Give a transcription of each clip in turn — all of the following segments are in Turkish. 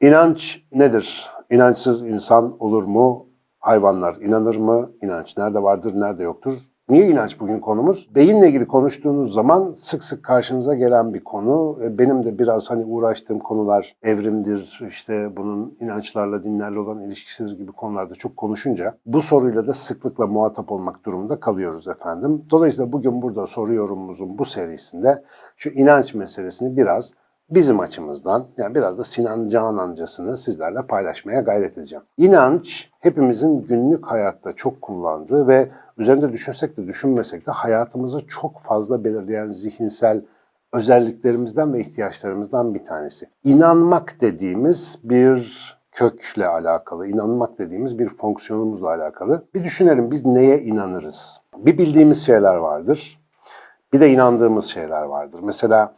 İnanç nedir? İnançsız insan olur mu? Hayvanlar inanır mı? İnanç nerede vardır, nerede yoktur? Niye inanç bugün konumuz? Beyinle ilgili konuştuğunuz zaman sık sık karşınıza gelen bir konu. E, Benim de biraz hani uğraştığım konular evrimdir, işte bunun inançlarla, dinlerle olan ilişkisidir gibi konularda çok konuşunca bu soruyla da sıklıkla muhatap olmak durumunda kalıyoruz efendim. Dolayısıyla bugün burada soru yorumumuzun bu serisinde şu inanç meselesini biraz bizim açımızdan yani biraz da Sinan Canancasını sizlerle paylaşmaya gayret edeceğim. İnanç hepimizin günlük hayatta çok kullandığı ve üzerinde düşünsek de düşünmesek de hayatımızı çok fazla belirleyen zihinsel özelliklerimizden ve ihtiyaçlarımızdan bir tanesi. İnanmak dediğimiz bir kökle alakalı, inanmak dediğimiz bir fonksiyonumuzla alakalı. Bir düşünelim biz neye inanırız? Bir bildiğimiz şeyler vardır. Bir de inandığımız şeyler vardır. Mesela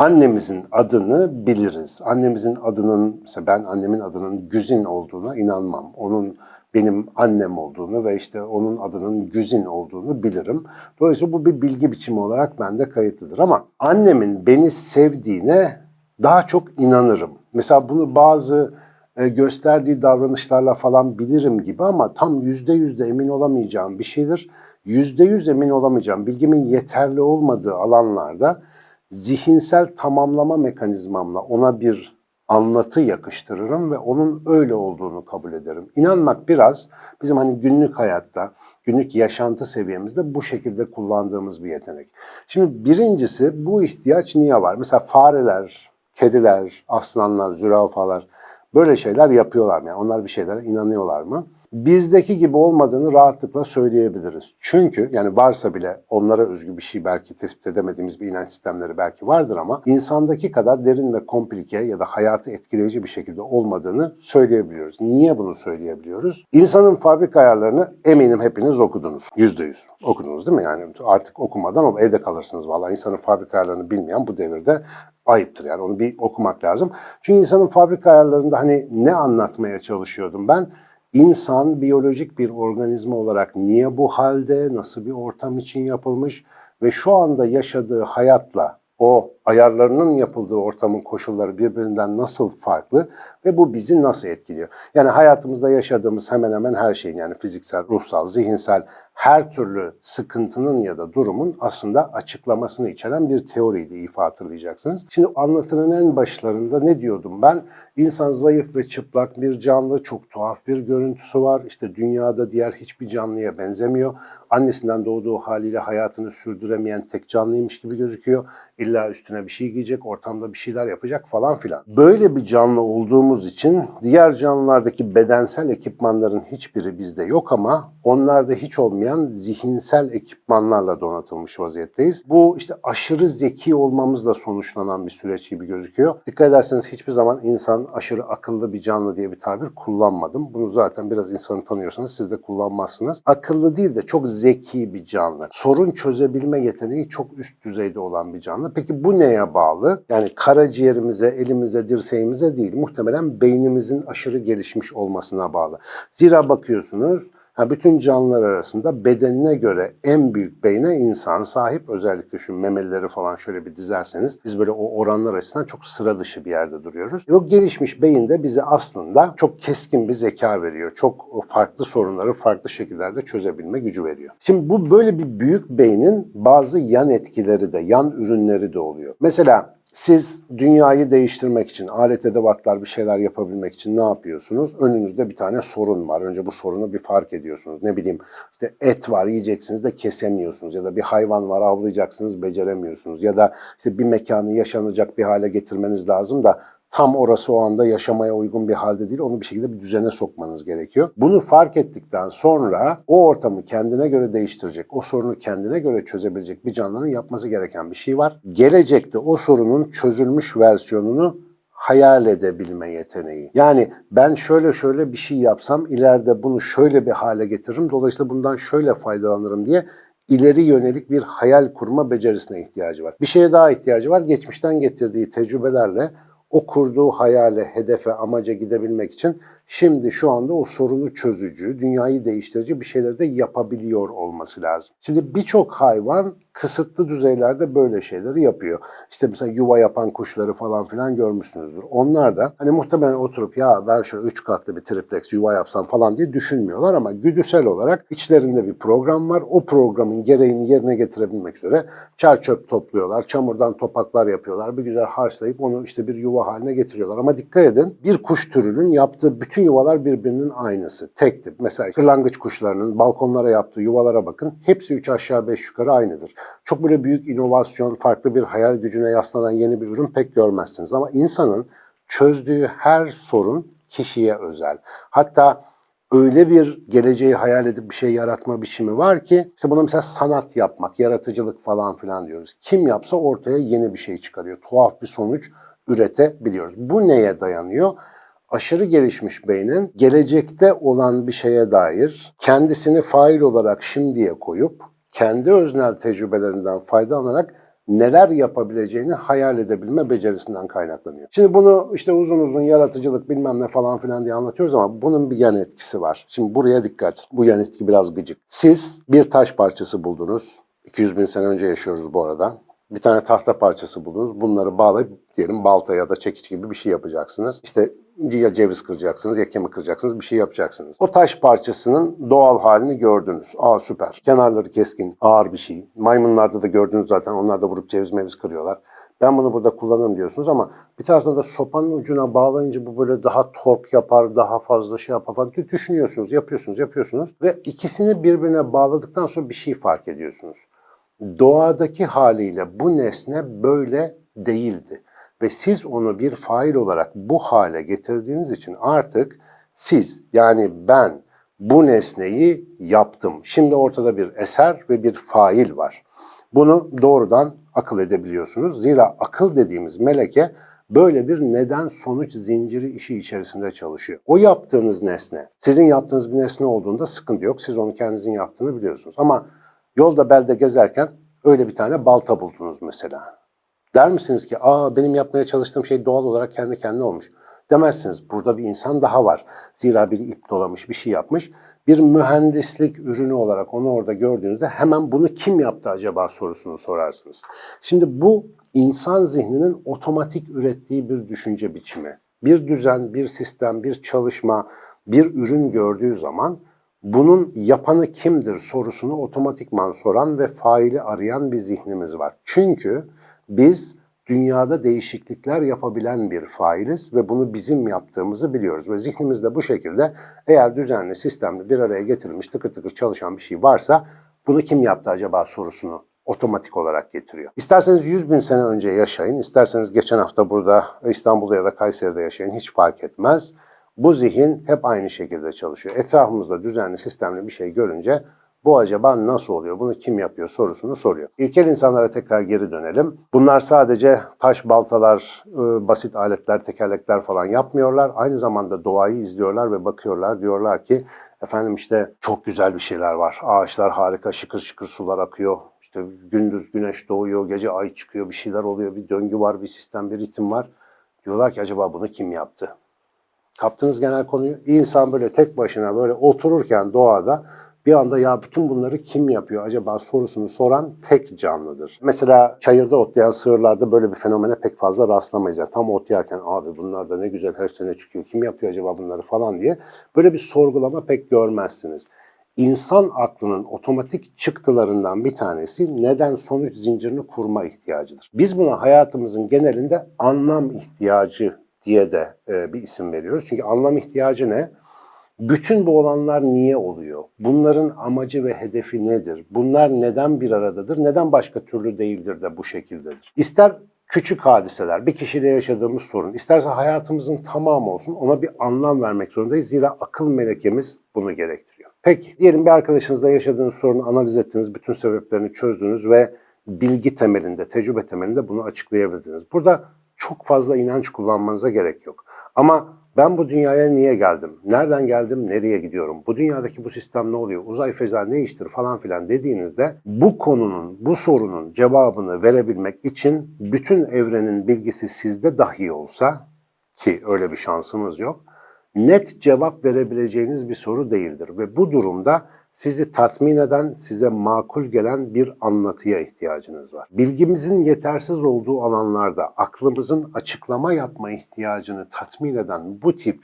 annemizin adını biliriz. Annemizin adının, mesela ben annemin adının Güzin olduğuna inanmam. Onun benim annem olduğunu ve işte onun adının Güzin olduğunu bilirim. Dolayısıyla bu bir bilgi biçimi olarak bende kayıtlıdır. Ama annemin beni sevdiğine daha çok inanırım. Mesela bunu bazı e, gösterdiği davranışlarla falan bilirim gibi ama tam yüzde yüzde emin olamayacağım bir şeydir. Yüzde yüz emin olamayacağım, bilgimin yeterli olmadığı alanlarda zihinsel tamamlama mekanizmamla ona bir anlatı yakıştırırım ve onun öyle olduğunu kabul ederim. İnanmak biraz bizim hani günlük hayatta, günlük yaşantı seviyemizde bu şekilde kullandığımız bir yetenek. Şimdi birincisi bu ihtiyaç niye var? Mesela fareler, kediler, aslanlar, zürafalar böyle şeyler yapıyorlar mı? Yani onlar bir şeylere inanıyorlar mı? Bizdeki gibi olmadığını rahatlıkla söyleyebiliriz. Çünkü yani varsa bile onlara özgü bir şey belki tespit edemediğimiz bir inanç sistemleri belki vardır ama insandaki kadar derin ve komplike ya da hayatı etkileyici bir şekilde olmadığını söyleyebiliyoruz. Niye bunu söyleyebiliyoruz? İnsanın fabrika ayarlarını eminim hepiniz okudunuz. Yüzde yüz okudunuz değil mi? Yani artık okumadan o evde kalırsınız vallahi insanın fabrika ayarlarını bilmeyen bu devirde ayıptır yani onu bir okumak lazım. Çünkü insanın fabrika ayarlarında hani ne anlatmaya çalışıyordum ben? İnsan biyolojik bir organizma olarak niye bu halde, nasıl bir ortam için yapılmış ve şu anda yaşadığı hayatla o ayarlarının yapıldığı ortamın koşulları birbirinden nasıl farklı ve bu bizi nasıl etkiliyor? Yani hayatımızda yaşadığımız hemen hemen her şeyin yani fiziksel, ruhsal, zihinsel her türlü sıkıntının ya da durumun aslında açıklamasını içeren bir teoriydi ifa hatırlayacaksınız. Şimdi anlatının en başlarında ne diyordum ben? İnsan zayıf ve çıplak bir canlı, çok tuhaf bir görüntüsü var. İşte dünyada diğer hiçbir canlıya benzemiyor. Annesinden doğduğu haliyle hayatını sürdüremeyen tek canlıymış gibi gözüküyor. İlla üstüne bir şey giyecek, ortamda bir şeyler yapacak falan filan. Böyle bir canlı olduğumuz için diğer canlılardaki bedensel ekipmanların hiçbiri bizde yok ama onlarda hiç olmayan zihinsel ekipmanlarla donatılmış vaziyetteyiz. Bu işte aşırı zeki olmamızla sonuçlanan bir süreç gibi gözüküyor. Dikkat ederseniz hiçbir zaman insan aşırı akıllı bir canlı diye bir tabir kullanmadım. Bunu zaten biraz insanı tanıyorsanız siz de kullanmazsınız. Akıllı değil de çok zeki bir canlı. Sorun çözebilme yeteneği çok üst düzeyde olan bir canlı. Peki bu neye bağlı? Yani karaciğerimize, elimize, dirseğimize değil. Muhtemelen beynimizin aşırı gelişmiş olmasına bağlı. Zira bakıyorsunuz Ha, bütün canlılar arasında bedenine göre en büyük beyne insan sahip. Özellikle şu memelileri falan şöyle bir dizerseniz biz böyle o oranlar açısından çok sıra dışı bir yerde duruyoruz. O gelişmiş beyin de bize aslında çok keskin bir zeka veriyor. Çok farklı sorunları farklı şekillerde çözebilme gücü veriyor. Şimdi bu böyle bir büyük beynin bazı yan etkileri de, yan ürünleri de oluyor. Mesela siz dünyayı değiştirmek için, alet edevatlar bir şeyler yapabilmek için ne yapıyorsunuz? Önünüzde bir tane sorun var. Önce bu sorunu bir fark ediyorsunuz. Ne bileyim işte et var yiyeceksiniz de kesemiyorsunuz. Ya da bir hayvan var avlayacaksınız beceremiyorsunuz. Ya da işte bir mekanı yaşanacak bir hale getirmeniz lazım da tam orası o anda yaşamaya uygun bir halde değil. Onu bir şekilde bir düzene sokmanız gerekiyor. Bunu fark ettikten sonra o ortamı kendine göre değiştirecek, o sorunu kendine göre çözebilecek bir canlının yapması gereken bir şey var. Gelecekte o sorunun çözülmüş versiyonunu hayal edebilme yeteneği. Yani ben şöyle şöyle bir şey yapsam ileride bunu şöyle bir hale getiririm. Dolayısıyla bundan şöyle faydalanırım diye ileri yönelik bir hayal kurma becerisine ihtiyacı var. Bir şeye daha ihtiyacı var. Geçmişten getirdiği tecrübelerle o kurduğu hayale, hedefe, amaca gidebilmek için şimdi şu anda o sorunu çözücü, dünyayı değiştirici bir şeyleri de yapabiliyor olması lazım. Şimdi birçok hayvan kısıtlı düzeylerde böyle şeyleri yapıyor. İşte mesela yuva yapan kuşları falan filan görmüşsünüzdür. Onlar da hani muhtemelen oturup ya ben şöyle üç katlı bir triplex yuva yapsam falan diye düşünmüyorlar ama güdüsel olarak içlerinde bir program var. O programın gereğini yerine getirebilmek üzere çer çöp topluyorlar, çamurdan topaklar yapıyorlar. Bir güzel harçlayıp onu işte bir yuva haline getiriyorlar. Ama dikkat edin bir kuş türünün yaptığı bütün yuvalar birbirinin aynısı. Tek tip. Mesela kırlangıç kuşlarının balkonlara yaptığı yuvalara bakın. Hepsi üç aşağı beş yukarı aynıdır. Çok böyle büyük inovasyon, farklı bir hayal gücüne yaslanan yeni bir ürün pek görmezsiniz. Ama insanın çözdüğü her sorun kişiye özel. Hatta öyle bir geleceği hayal edip bir şey yaratma biçimi var ki işte buna mesela sanat yapmak, yaratıcılık falan filan diyoruz. Kim yapsa ortaya yeni bir şey çıkarıyor. Tuhaf bir sonuç üretebiliyoruz. Bu neye dayanıyor? aşırı gelişmiş beynin gelecekte olan bir şeye dair kendisini fail olarak şimdiye koyup kendi öznel tecrübelerinden faydalanarak neler yapabileceğini hayal edebilme becerisinden kaynaklanıyor. Şimdi bunu işte uzun uzun yaratıcılık bilmem ne falan filan diye anlatıyoruz ama bunun bir yan etkisi var. Şimdi buraya dikkat. Bu yan etki biraz gıcık. Siz bir taş parçası buldunuz. 200 bin sene önce yaşıyoruz bu arada. Bir tane tahta parçası buldunuz. Bunları bağlayıp diyelim balta ya da çekiç gibi bir şey yapacaksınız. İşte ya ceviz kıracaksınız ya kemik kıracaksınız bir şey yapacaksınız. O taş parçasının doğal halini gördünüz. Aa süper. Kenarları keskin, ağır bir şey. Maymunlarda da gördünüz zaten. Onlar da vurup ceviz meviz kırıyorlar. Ben bunu burada kullanırım diyorsunuz ama bir taraftan da sopanın ucuna bağlayınca bu böyle daha tork yapar, daha fazla şey yapar falan düşünüyorsunuz, yapıyorsunuz, yapıyorsunuz. Ve ikisini birbirine bağladıktan sonra bir şey fark ediyorsunuz. Doğadaki haliyle bu nesne böyle değildi ve siz onu bir fail olarak bu hale getirdiğiniz için artık siz yani ben bu nesneyi yaptım. Şimdi ortada bir eser ve bir fail var. Bunu doğrudan akıl edebiliyorsunuz. Zira akıl dediğimiz meleke böyle bir neden sonuç zinciri işi içerisinde çalışıyor. O yaptığınız nesne, sizin yaptığınız bir nesne olduğunda sıkıntı yok. Siz onu kendinizin yaptığını biliyorsunuz. Ama yolda belde gezerken öyle bir tane balta buldunuz mesela. Der misiniz ki aa benim yapmaya çalıştığım şey doğal olarak kendi kendine olmuş. Demezsiniz. Burada bir insan daha var. Zira bir ip dolamış, bir şey yapmış. Bir mühendislik ürünü olarak onu orada gördüğünüzde hemen bunu kim yaptı acaba sorusunu sorarsınız. Şimdi bu insan zihninin otomatik ürettiği bir düşünce biçimi. Bir düzen, bir sistem, bir çalışma, bir ürün gördüğü zaman bunun yapanı kimdir sorusunu otomatikman soran ve faili arayan bir zihnimiz var. Çünkü biz dünyada değişiklikler yapabilen bir failiz ve bunu bizim yaptığımızı biliyoruz. Ve zihnimizde bu şekilde eğer düzenli, sistemli bir araya getirilmiş tıkır tıkır çalışan bir şey varsa bunu kim yaptı acaba sorusunu otomatik olarak getiriyor. İsterseniz 100 bin sene önce yaşayın, isterseniz geçen hafta burada İstanbul'da ya da Kayseri'de yaşayın hiç fark etmez. Bu zihin hep aynı şekilde çalışıyor. Etrafımızda düzenli, sistemli bir şey görünce bu acaba nasıl oluyor? Bunu kim yapıyor sorusunu soruyor. İlkel insanlara tekrar geri dönelim. Bunlar sadece taş baltalar, ıı, basit aletler, tekerlekler falan yapmıyorlar. Aynı zamanda doğayı izliyorlar ve bakıyorlar. Diyorlar ki efendim işte çok güzel bir şeyler var. Ağaçlar harika, şıkır şıkır sular akıyor. İşte gündüz güneş doğuyor, gece ay çıkıyor, bir şeyler oluyor. Bir döngü var, bir sistem, bir ritim var. Diyorlar ki acaba bunu kim yaptı? Kaptınız genel konuyu. İnsan böyle tek başına böyle otururken doğada bir anda ya bütün bunları kim yapıyor acaba sorusunu soran tek canlıdır. Mesela çayırda otlayan sığırlarda böyle bir fenomene pek fazla rastlamayız. Yani tam ot yerken abi bunlar da ne güzel her sene çıkıyor kim yapıyor acaba bunları falan diye böyle bir sorgulama pek görmezsiniz. İnsan aklının otomatik çıktılarından bir tanesi neden sonuç zincirini kurma ihtiyacıdır. Biz buna hayatımızın genelinde anlam ihtiyacı diye de e, bir isim veriyoruz. Çünkü anlam ihtiyacı ne? Bütün bu olanlar niye oluyor? Bunların amacı ve hedefi nedir? Bunlar neden bir aradadır? Neden başka türlü değildir de bu şekildedir? İster küçük hadiseler, bir kişiyle yaşadığımız sorun, isterse hayatımızın tamamı olsun ona bir anlam vermek zorundayız. Zira akıl melekemiz bunu gerektiriyor. Peki, diyelim bir arkadaşınızla yaşadığınız sorunu analiz ettiniz, bütün sebeplerini çözdünüz ve bilgi temelinde, tecrübe temelinde bunu açıklayabildiniz. Burada çok fazla inanç kullanmanıza gerek yok. Ama ben bu dünyaya niye geldim? Nereden geldim? Nereye gidiyorum? Bu dünyadaki bu sistem ne oluyor? Uzay feza ne iştir falan filan dediğinizde bu konunun, bu sorunun cevabını verebilmek için bütün evrenin bilgisi sizde dahi olsa ki öyle bir şansımız yok. Net cevap verebileceğiniz bir soru değildir ve bu durumda sizi tatmin eden, size makul gelen bir anlatıya ihtiyacınız var. Bilgimizin yetersiz olduğu alanlarda aklımızın açıklama yapma ihtiyacını tatmin eden bu tip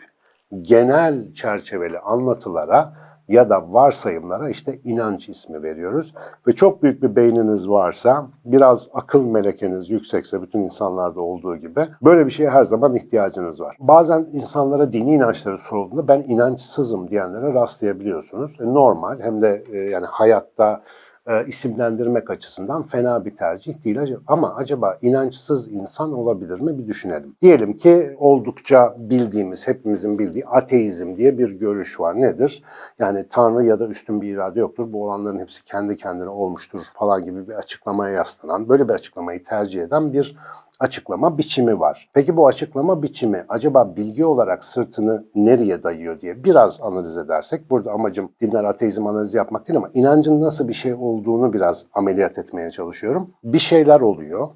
genel çerçeveli anlatılara ya da varsayımlara işte inanç ismi veriyoruz. Ve çok büyük bir beyniniz varsa, biraz akıl melekeniz yüksekse bütün insanlarda olduğu gibi böyle bir şeye her zaman ihtiyacınız var. Bazen insanlara dini inançları sorulduğunda ben inançsızım diyenlere rastlayabiliyorsunuz. E, Normal hem de e, yani hayatta e, isimlendirmek açısından fena bir tercih değil. Ama acaba inançsız insan olabilir mi bir düşünelim. Diyelim ki oldukça bildiğimiz, hepimizin bildiği ateizm diye bir görüş var. Nedir? Yani Tanrı ya da üstün bir irade yoktur. Bu olanların hepsi kendi kendine olmuştur falan gibi bir açıklamaya yaslanan, böyle bir açıklamayı tercih eden bir açıklama biçimi var. Peki bu açıklama biçimi acaba bilgi olarak sırtını nereye dayıyor diye biraz analiz edersek, burada amacım dinler ateizm analizi yapmak değil ama inancın nasıl bir şey olduğunu biraz ameliyat etmeye çalışıyorum. Bir şeyler oluyor.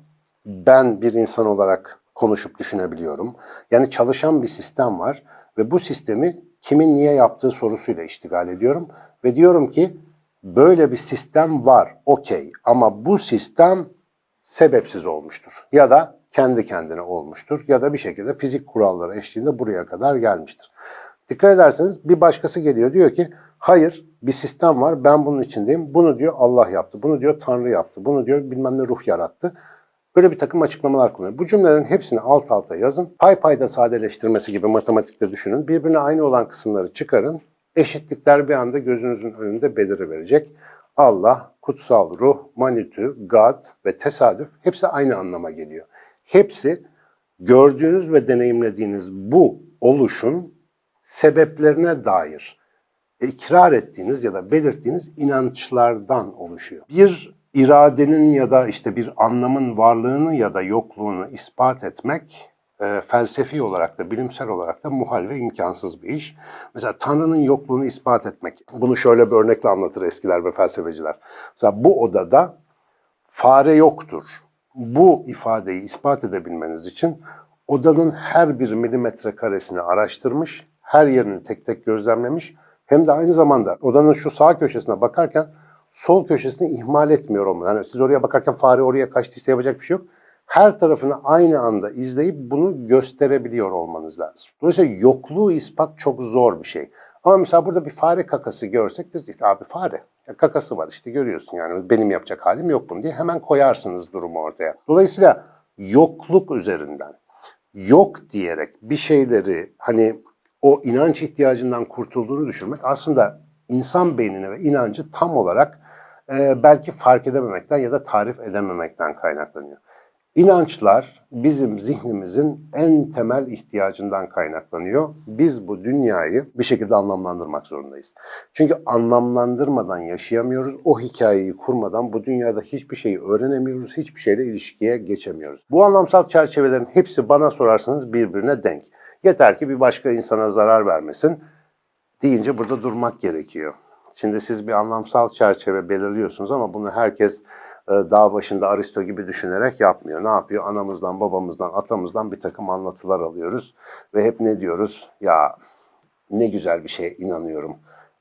Ben bir insan olarak konuşup düşünebiliyorum. Yani çalışan bir sistem var ve bu sistemi kimin niye yaptığı sorusuyla iştigal ediyorum. Ve diyorum ki böyle bir sistem var, okey ama bu sistem sebepsiz olmuştur. Ya da kendi kendine olmuştur. Ya da bir şekilde fizik kuralları eşliğinde buraya kadar gelmiştir. Dikkat ederseniz bir başkası geliyor diyor ki hayır bir sistem var ben bunun içindeyim. Bunu diyor Allah yaptı. Bunu diyor Tanrı yaptı. Bunu diyor bilmem ne ruh yarattı. Böyle bir takım açıklamalar kullanıyor. Bu cümlelerin hepsini alt alta yazın. Pay payda sadeleştirmesi gibi matematikte düşünün. Birbirine aynı olan kısımları çıkarın. Eşitlikler bir anda gözünüzün önünde beliriverecek. Allah, kutsal ruh, manitü, God ve tesadüf hepsi aynı anlama geliyor. Hepsi gördüğünüz ve deneyimlediğiniz bu oluşun sebeplerine dair ikrar ettiğiniz ya da belirttiğiniz inançlardan oluşuyor. Bir iradenin ya da işte bir anlamın varlığını ya da yokluğunu ispat etmek e, felsefi olarak da bilimsel olarak da muhal ve imkansız bir iş. Mesela Tanrı'nın yokluğunu ispat etmek. Bunu şöyle bir örnekle anlatır eskiler ve felsefeciler. Mesela bu odada fare yoktur. Bu ifadeyi ispat edebilmeniz için odanın her bir milimetre karesini araştırmış, her yerini tek tek gözlemlemiş, hem de aynı zamanda odanın şu sağ köşesine bakarken sol köşesini ihmal etmiyor olmalı. Yani siz oraya bakarken fare oraya kaçtıysa yapacak bir şey yok. Her tarafını aynı anda izleyip bunu gösterebiliyor olmanız lazım. Dolayısıyla yokluğu ispat çok zor bir şey. Ama mesela burada bir fare kakası görsek de işte abi fare. Ya kakası var işte görüyorsun yani benim yapacak halim yok bunu diye hemen koyarsınız durumu ortaya. Dolayısıyla yokluk üzerinden yok diyerek bir şeyleri hani o inanç ihtiyacından kurtulduğunu düşünmek aslında insan beynine ve inancı tam olarak e, belki fark edememekten ya da tarif edememekten kaynaklanıyor. İnançlar bizim zihnimizin en temel ihtiyacından kaynaklanıyor. Biz bu dünyayı bir şekilde anlamlandırmak zorundayız. Çünkü anlamlandırmadan yaşayamıyoruz. O hikayeyi kurmadan bu dünyada hiçbir şeyi öğrenemiyoruz. Hiçbir şeyle ilişkiye geçemiyoruz. Bu anlamsal çerçevelerin hepsi bana sorarsanız birbirine denk. Yeter ki bir başka insana zarar vermesin deyince burada durmak gerekiyor. Şimdi siz bir anlamsal çerçeve belirliyorsunuz ama bunu herkes dağ başında Aristo gibi düşünerek yapmıyor. Ne yapıyor? Anamızdan, babamızdan, atamızdan bir takım anlatılar alıyoruz ve hep ne diyoruz? Ya ne güzel bir şeye inanıyorum.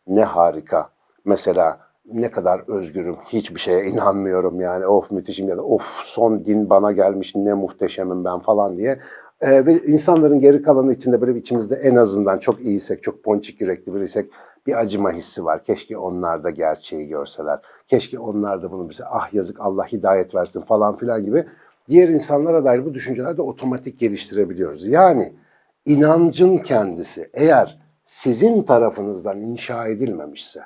Ne harika. Mesela ne kadar özgürüm. Hiçbir şeye inanmıyorum yani. Of müthişim ya da of son din bana gelmiş ne muhteşemim ben falan diye. Ee, ve insanların geri kalanı içinde böyle içimizde en azından çok iyiysek, çok ponçik yürekli biriysek bir acıma hissi var. Keşke onlar da gerçeği görseler. Keşke onlar da bunu bize ah yazık Allah hidayet versin falan filan gibi diğer insanlara dair bu düşünceler de otomatik geliştirebiliyoruz. Yani inancın kendisi eğer sizin tarafınızdan inşa edilmemişse,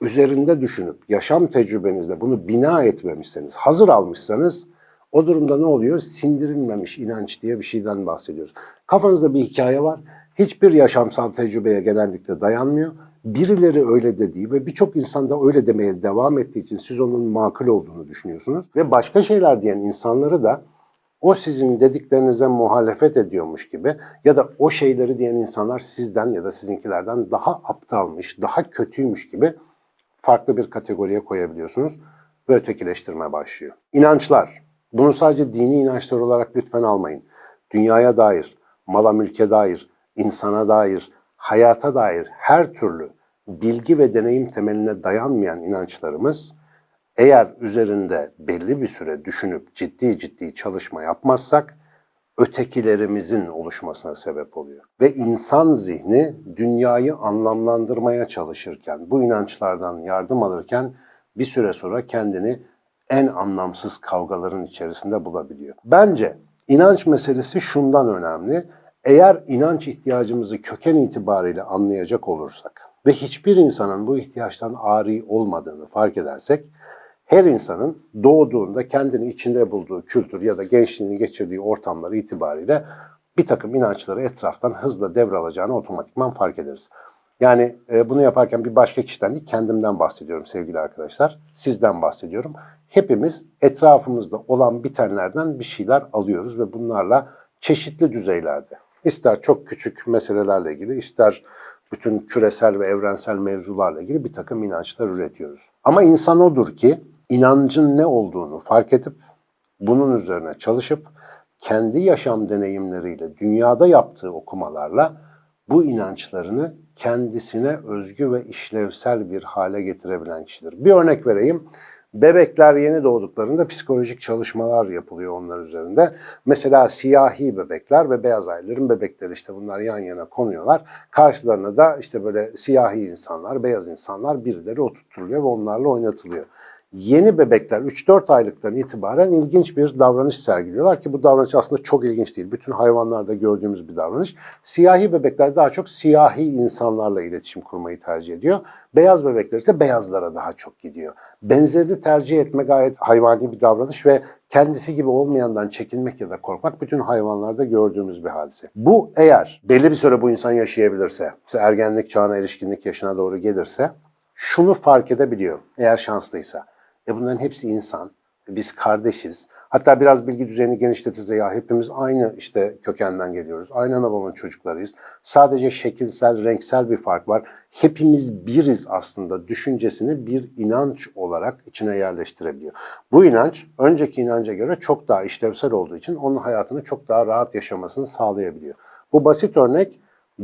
üzerinde düşünüp yaşam tecrübenizde bunu bina etmemişseniz, hazır almışsanız o durumda ne oluyor? Sindirilmemiş inanç diye bir şeyden bahsediyoruz. Kafanızda bir hikaye var. Hiçbir yaşamsal tecrübeye genellikle dayanmıyor. Birileri öyle dediği ve birçok insan da öyle demeye devam ettiği için siz onun makul olduğunu düşünüyorsunuz. Ve başka şeyler diyen insanları da o sizin dediklerinize muhalefet ediyormuş gibi ya da o şeyleri diyen insanlar sizden ya da sizinkilerden daha aptalmış, daha kötüymüş gibi farklı bir kategoriye koyabiliyorsunuz ve ötekileştirme başlıyor. İnançlar. Bunu sadece dini inançlar olarak lütfen almayın. Dünyaya dair, mala mülke dair, insana dair, hayata dair her türlü bilgi ve deneyim temeline dayanmayan inançlarımız eğer üzerinde belli bir süre düşünüp ciddi ciddi çalışma yapmazsak ötekilerimizin oluşmasına sebep oluyor. Ve insan zihni dünyayı anlamlandırmaya çalışırken, bu inançlardan yardım alırken bir süre sonra kendini en anlamsız kavgaların içerisinde bulabiliyor. Bence inanç meselesi şundan önemli. Eğer inanç ihtiyacımızı köken itibariyle anlayacak olursak ve hiçbir insanın bu ihtiyaçtan ari olmadığını fark edersek, her insanın doğduğunda kendini içinde bulduğu kültür ya da gençliğini geçirdiği ortamlar itibariyle bir takım inançları etraftan hızla devralacağını otomatikman fark ederiz. Yani e, bunu yaparken bir başka kişiden değil kendimden bahsediyorum sevgili arkadaşlar. Sizden bahsediyorum. Hepimiz etrafımızda olan bitenlerden bir şeyler alıyoruz ve bunlarla çeşitli düzeylerde ister çok küçük meselelerle ilgili ister bütün küresel ve evrensel mevzularla ilgili bir takım inançlar üretiyoruz. Ama insan odur ki inancın ne olduğunu fark edip bunun üzerine çalışıp kendi yaşam deneyimleriyle dünyada yaptığı okumalarla bu inançlarını kendisine özgü ve işlevsel bir hale getirebilen kişidir. Bir örnek vereyim. Bebekler yeni doğduklarında psikolojik çalışmalar yapılıyor onlar üzerinde. Mesela siyahi bebekler ve beyaz ayların bebekleri işte bunlar yan yana konuyorlar. Karşılarına da işte böyle siyahi insanlar, beyaz insanlar birileri oturtuluyor ve onlarla oynatılıyor yeni bebekler 3-4 aylıktan itibaren ilginç bir davranış sergiliyorlar ki bu davranış aslında çok ilginç değil. Bütün hayvanlarda gördüğümüz bir davranış. Siyahi bebekler daha çok siyahi insanlarla iletişim kurmayı tercih ediyor. Beyaz bebekler ise beyazlara daha çok gidiyor. Benzerini tercih etme gayet hayvani bir davranış ve kendisi gibi olmayandan çekinmek ya da korkmak bütün hayvanlarda gördüğümüz bir hadise. Bu eğer belli bir süre bu insan yaşayabilirse, ergenlik çağına, erişkinlik yaşına doğru gelirse şunu fark edebiliyor eğer şanslıysa. E bunların hepsi insan. Biz kardeşiz. Hatta biraz bilgi düzeyini genişletirse ya hepimiz aynı işte kökenden geliyoruz. Aynı ana babanın çocuklarıyız. Sadece şekilsel, renksel bir fark var. Hepimiz biriz aslında düşüncesini bir inanç olarak içine yerleştirebiliyor. Bu inanç önceki inanca göre çok daha işlevsel olduğu için onun hayatını çok daha rahat yaşamasını sağlayabiliyor. Bu basit örnek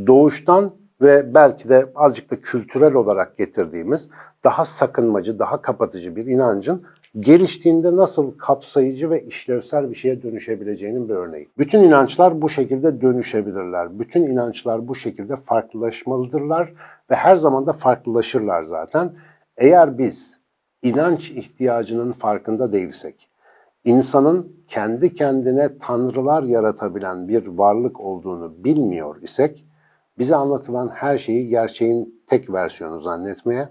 doğuştan ve belki de azıcık da kültürel olarak getirdiğimiz daha sakınmacı, daha kapatıcı bir inancın geliştiğinde nasıl kapsayıcı ve işlevsel bir şeye dönüşebileceğinin bir örneği. Bütün inançlar bu şekilde dönüşebilirler. Bütün inançlar bu şekilde farklılaşmalıdırlar ve her zaman da farklılaşırlar zaten. Eğer biz inanç ihtiyacının farkında değilsek, insanın kendi kendine tanrılar yaratabilen bir varlık olduğunu bilmiyor isek, bize anlatılan her şeyi gerçeğin tek versiyonu zannetmeye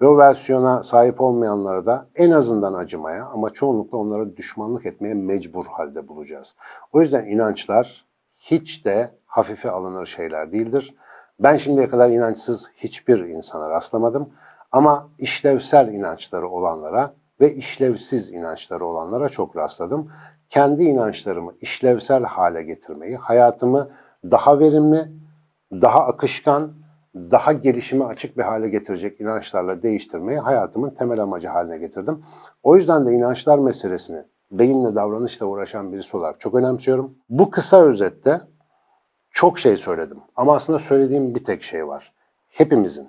ve o versiyona sahip olmayanlara da en azından acımaya ama çoğunlukla onlara düşmanlık etmeye mecbur halde bulacağız. O yüzden inançlar hiç de hafife alınır şeyler değildir. Ben şimdiye kadar inançsız hiçbir insana rastlamadım. Ama işlevsel inançları olanlara ve işlevsiz inançları olanlara çok rastladım. Kendi inançlarımı işlevsel hale getirmeyi, hayatımı daha verimli, daha akışkan, daha gelişime açık bir hale getirecek inançlarla değiştirmeyi hayatımın temel amacı haline getirdim. O yüzden de inançlar meselesini beyinle davranışla uğraşan birisi olarak çok önemsiyorum. Bu kısa özette çok şey söyledim ama aslında söylediğim bir tek şey var. Hepimizin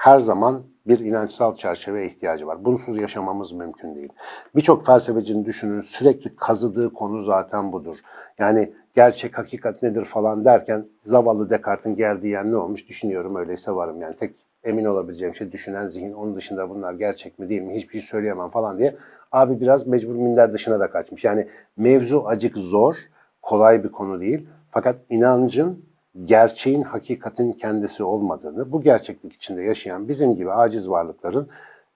her zaman bir inançsal çerçeveye ihtiyacı var. Bunsuz yaşamamız mümkün değil. Birçok felsefecinin düşünün sürekli kazıdığı konu zaten budur. Yani gerçek hakikat nedir falan derken zavallı Descartes'in geldiği yer ne olmuş düşünüyorum öyleyse varım. Yani tek emin olabileceğim şey düşünen zihin. Onun dışında bunlar gerçek mi değil mi hiçbir şey söyleyemem falan diye. Abi biraz mecbur minder dışına da kaçmış. Yani mevzu acık zor, kolay bir konu değil. Fakat inancın gerçeğin, hakikatin kendisi olmadığını, bu gerçeklik içinde yaşayan bizim gibi aciz varlıkların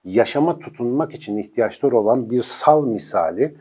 yaşama tutunmak için ihtiyaçları olan bir sal misali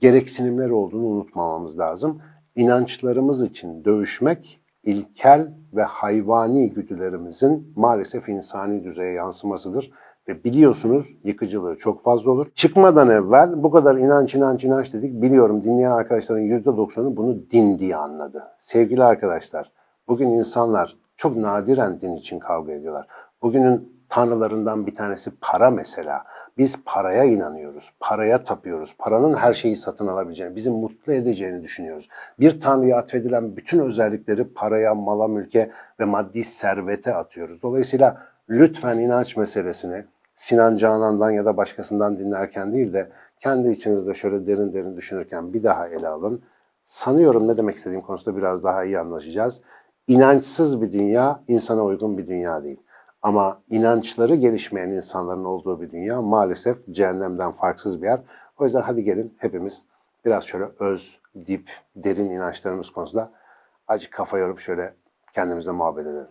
gereksinimler olduğunu unutmamamız lazım. İnançlarımız için dövüşmek ilkel ve hayvani güdülerimizin maalesef insani düzeye yansımasıdır. Ve biliyorsunuz yıkıcılığı çok fazla olur. Çıkmadan evvel bu kadar inanç inanç inanç dedik. Biliyorum dinleyen arkadaşların %90'ı bunu din diye anladı. Sevgili arkadaşlar, bugün insanlar çok nadiren din için kavga ediyorlar. Bugünün tanrılarından bir tanesi para mesela. Biz paraya inanıyoruz, paraya tapıyoruz. Paranın her şeyi satın alabileceğini, bizi mutlu edeceğini düşünüyoruz. Bir tanrıya atfedilen bütün özellikleri paraya, mala, mülke ve maddi servete atıyoruz. Dolayısıyla lütfen inanç meselesini Sinan Canan'dan ya da başkasından dinlerken değil de kendi içinizde şöyle derin derin düşünürken bir daha ele alın. Sanıyorum ne demek istediğim konusunda biraz daha iyi anlaşacağız. İnançsız bir dünya insana uygun bir dünya değil. Ama inançları gelişmeyen insanların olduğu bir dünya maalesef cehennemden farksız bir yer. O yüzden hadi gelin hepimiz biraz şöyle öz, dip, derin inançlarımız konusunda acı kafa yorup şöyle kendimizle muhabbet edelim.